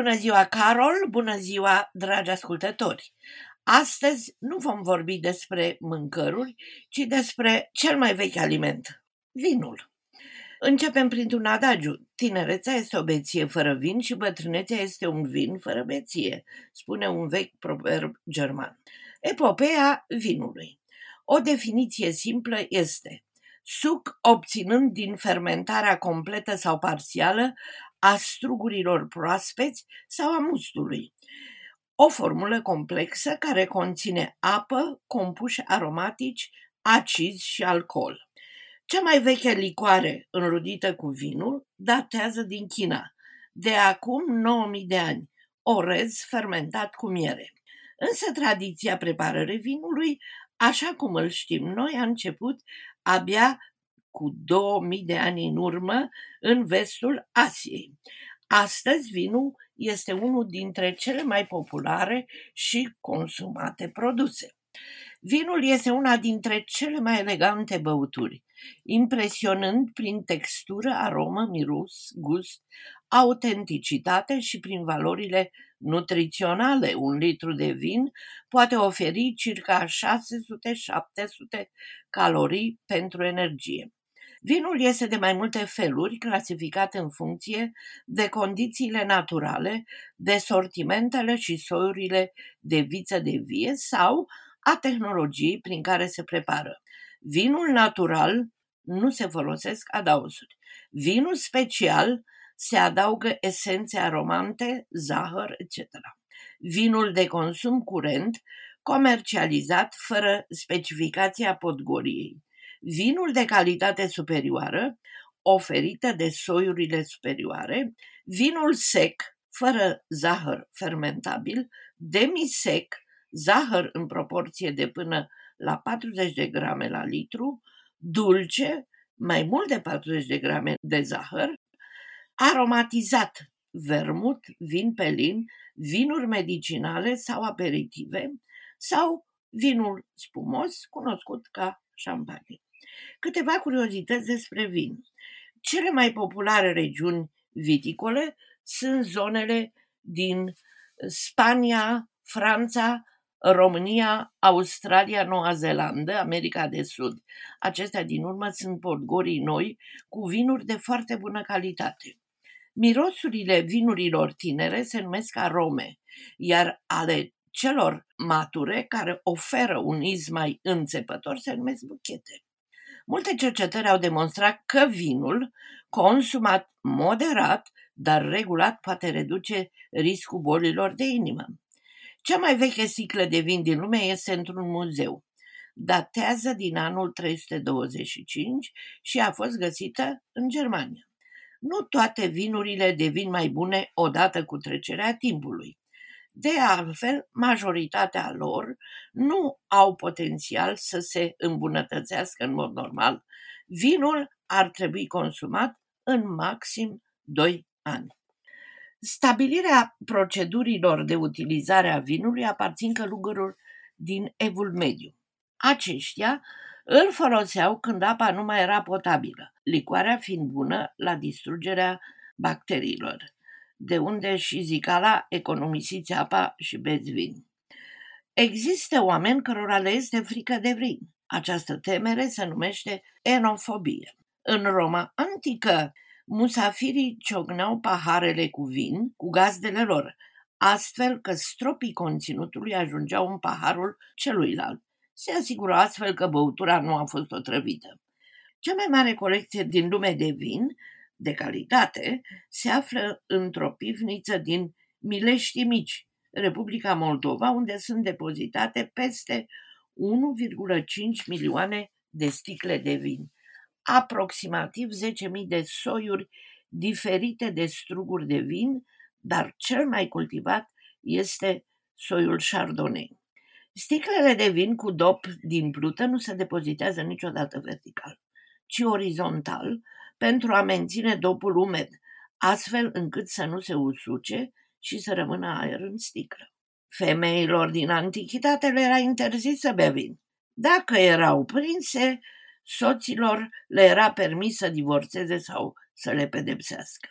Bună ziua, Carol! Bună ziua, dragi ascultători! Astăzi nu vom vorbi despre mâncăruri, ci despre cel mai vechi aliment, vinul. Începem printr-un adagiu. Tinerețea este o beție fără vin și bătrânețea este un vin fără beție, spune un vechi proverb german. Epopeea vinului. O definiție simplă este suc obținând din fermentarea completă sau parțială a strugurilor proaspeți sau a mustului. O formulă complexă care conține apă, compuși aromatici, acizi și alcool. Cea mai veche licoare înrudită cu vinul datează din China, de acum 9000 de ani, orez fermentat cu miere. Însă tradiția preparării vinului, așa cum îl știm noi, a început abia cu 2000 de ani în urmă în vestul Asiei. Astăzi vinul este unul dintre cele mai populare și consumate produse. Vinul este una dintre cele mai elegante băuturi, impresionând prin textură, aromă, miros, gust, autenticitate și prin valorile nutriționale. Un litru de vin poate oferi circa 600-700 calorii pentru energie. Vinul este de mai multe feluri, clasificat în funcție de condițiile naturale, de sortimentele și soiurile de viță de vie sau a tehnologiei prin care se prepară. Vinul natural nu se folosesc adaosuri. Vinul special se adaugă esențe aromante, zahăr, etc. Vinul de consum curent, comercializat fără specificația podgoriei vinul de calitate superioară, oferită de soiurile superioare, vinul sec, fără zahăr fermentabil, demisec, zahăr în proporție de până la 40 de grame la litru, dulce, mai mult de 40 de grame de zahăr, aromatizat, vermut, vin pelin, vinuri medicinale sau aperitive sau vinul spumos cunoscut ca șampanie. Câteva curiozități despre vin. Cele mai populare regiuni viticole sunt zonele din Spania, Franța, România, Australia, Noua Zeelandă, America de Sud. Acestea din urmă sunt podgorii noi cu vinuri de foarte bună calitate. Mirosurile vinurilor tinere se numesc arome, iar ale celor mature care oferă un iz mai înțepător se numesc buchete. Multe cercetări au demonstrat că vinul, consumat moderat, dar regulat, poate reduce riscul bolilor de inimă. Cea mai veche sticlă de vin din lume este într-un muzeu. Datează din anul 325 și a fost găsită în Germania. Nu toate vinurile devin mai bune odată cu trecerea timpului. De altfel, majoritatea lor nu au potențial să se îmbunătățească în mod normal. Vinul ar trebui consumat în maxim 2 ani. Stabilirea procedurilor de utilizare a vinului aparțin călugărilor din Evul Mediu. Aceștia îl foloseau când apa nu mai era potabilă, licoarea fiind bună la distrugerea bacteriilor de unde și zicala economisiți apa și beți vin. Există oameni cărora le este frică de vin. Această temere se numește enofobie. În Roma antică, musafirii ciocneau paharele cu vin cu gazdele lor, astfel că stropii conținutului ajungeau în paharul celuilalt. Se asigura astfel că băutura nu a fost otrăvită. Cea mai mare colecție din lume de vin de calitate se află într-o pivniță din Milești Mici, Republica Moldova, unde sunt depozitate peste 1,5 milioane de sticle de vin, aproximativ 10.000 de soiuri diferite de struguri de vin, dar cel mai cultivat este soiul Chardonnay. Sticlele de vin cu dop din plută nu se depozitează niciodată vertical, ci orizontal, pentru a menține dopul umed, astfel încât să nu se usuce și să rămână aer în sticlă. Femeilor din antichitate le era interzis să bea vin. Dacă erau prinse, soților le era permis să divorțeze sau să le pedepsească.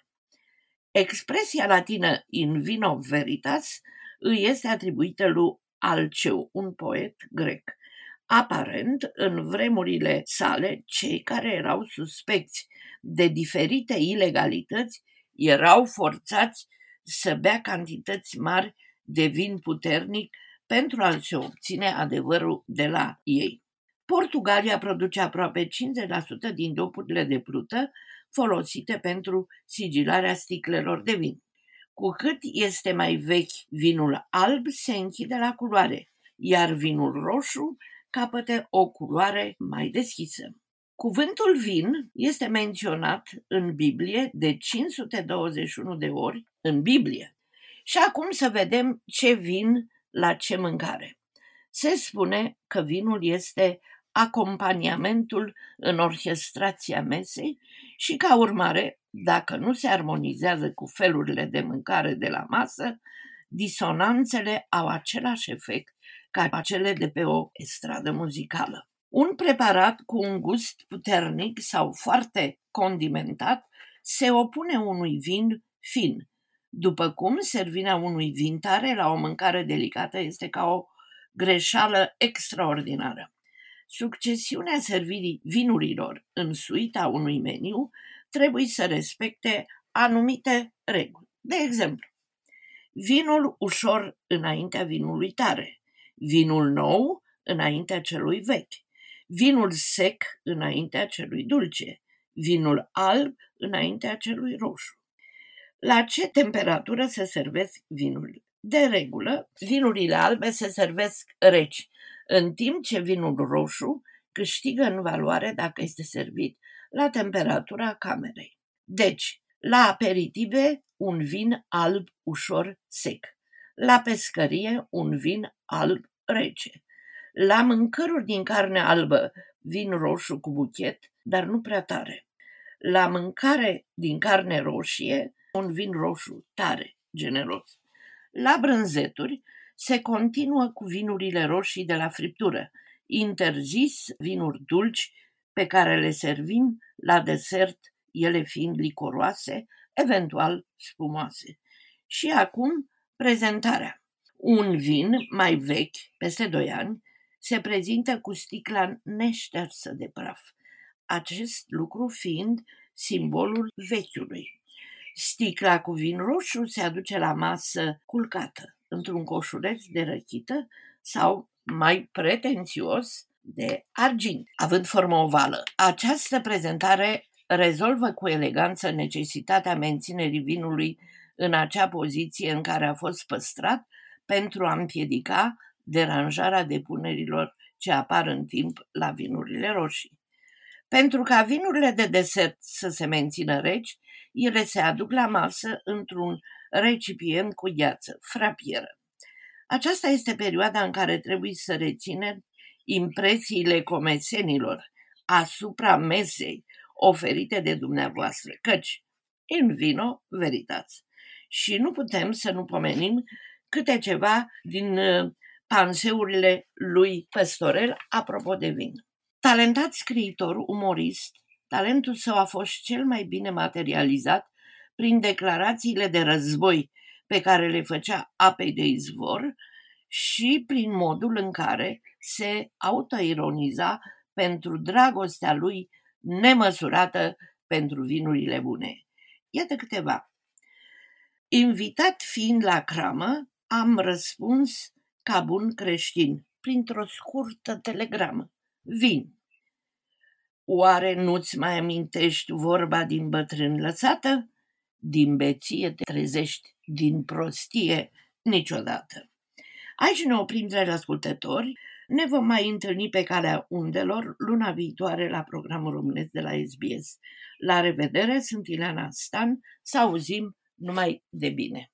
Expresia latină in vino veritas îi este atribuită lui Alceu, un poet grec. Aparent, în vremurile sale, cei care erau suspecți de diferite ilegalități erau forțați să bea cantități mari de vin puternic pentru a se obține adevărul de la ei. Portugalia produce aproape 50% din dopurile de plută folosite pentru sigilarea sticlelor de vin. Cu cât este mai vechi vinul alb, se închide la culoare, iar vinul roșu capătă o culoare mai deschisă. Cuvântul vin este menționat în Biblie de 521 de ori în Biblie. Și acum să vedem ce vin la ce mâncare. Se spune că vinul este acompaniamentul în orchestrația mesei și ca urmare, dacă nu se armonizează cu felurile de mâncare de la masă, disonanțele au același efect ca cele de pe o estradă muzicală. Un preparat cu un gust puternic sau foarte condimentat se opune unui vin fin, după cum servirea unui vin tare la o mâncare delicată este ca o greșeală extraordinară. Succesiunea servirii vinurilor în suita unui meniu trebuie să respecte anumite reguli. De exemplu, vinul ușor înaintea vinului tare, vinul nou înaintea celui vechi, vinul sec înaintea celui dulce, vinul alb înaintea celui roșu. La ce temperatură se servesc vinurile? De regulă, vinurile albe se servesc reci, în timp ce vinul roșu câștigă în valoare dacă este servit la temperatura camerei. Deci, la aperitive, un vin alb ușor sec. La pescărie, un vin alb rece. La mâncăruri din carne albă, vin roșu cu buchet, dar nu prea tare. La mâncare din carne roșie, un vin roșu tare, generos. La brânzeturi se continuă cu vinurile roșii de la friptură, interzis vinuri dulci pe care le servim la desert, ele fiind licoroase, eventual spumoase. Și acum prezentarea. Un vin mai vechi, peste 2 ani, se prezintă cu sticla neștersă de praf, acest lucru fiind simbolul vechiului. Sticla cu vin roșu se aduce la masă culcată, într-un coșuleț de răchită sau, mai pretențios, de argint, având formă ovală. Această prezentare rezolvă cu eleganță necesitatea menținerii vinului în acea poziție în care a fost păstrat pentru a împiedica deranjarea depunerilor ce apar în timp la vinurile roșii. Pentru ca vinurile de desert să se mențină reci, ele se aduc la masă într-un recipient cu gheață, frapieră. Aceasta este perioada în care trebuie să reținem impresiile comesenilor asupra mesei oferite de dumneavoastră, căci in vino veritas. Și nu putem să nu pomenim câte ceva din uh, panseurile lui Păstorel apropo de vin. Talentat scriitor, umorist, talentul său a fost cel mai bine materializat prin declarațiile de război pe care le făcea apei de izvor și prin modul în care se autoironiza pentru dragostea lui nemăsurată pentru vinurile bune. Iată câteva. Invitat fiind la cramă, am răspuns ca bun creștin, printr-o scurtă telegramă. Vin. Oare nu-ți mai amintești vorba din bătrân lăsată? Din beție te trezești, din prostie niciodată. Aici ne oprim, dragi ascultători. Ne vom mai întâlni pe calea undelor luna viitoare la programul românesc de la SBS. La revedere, sunt Ileana Stan, să auzim numai de bine.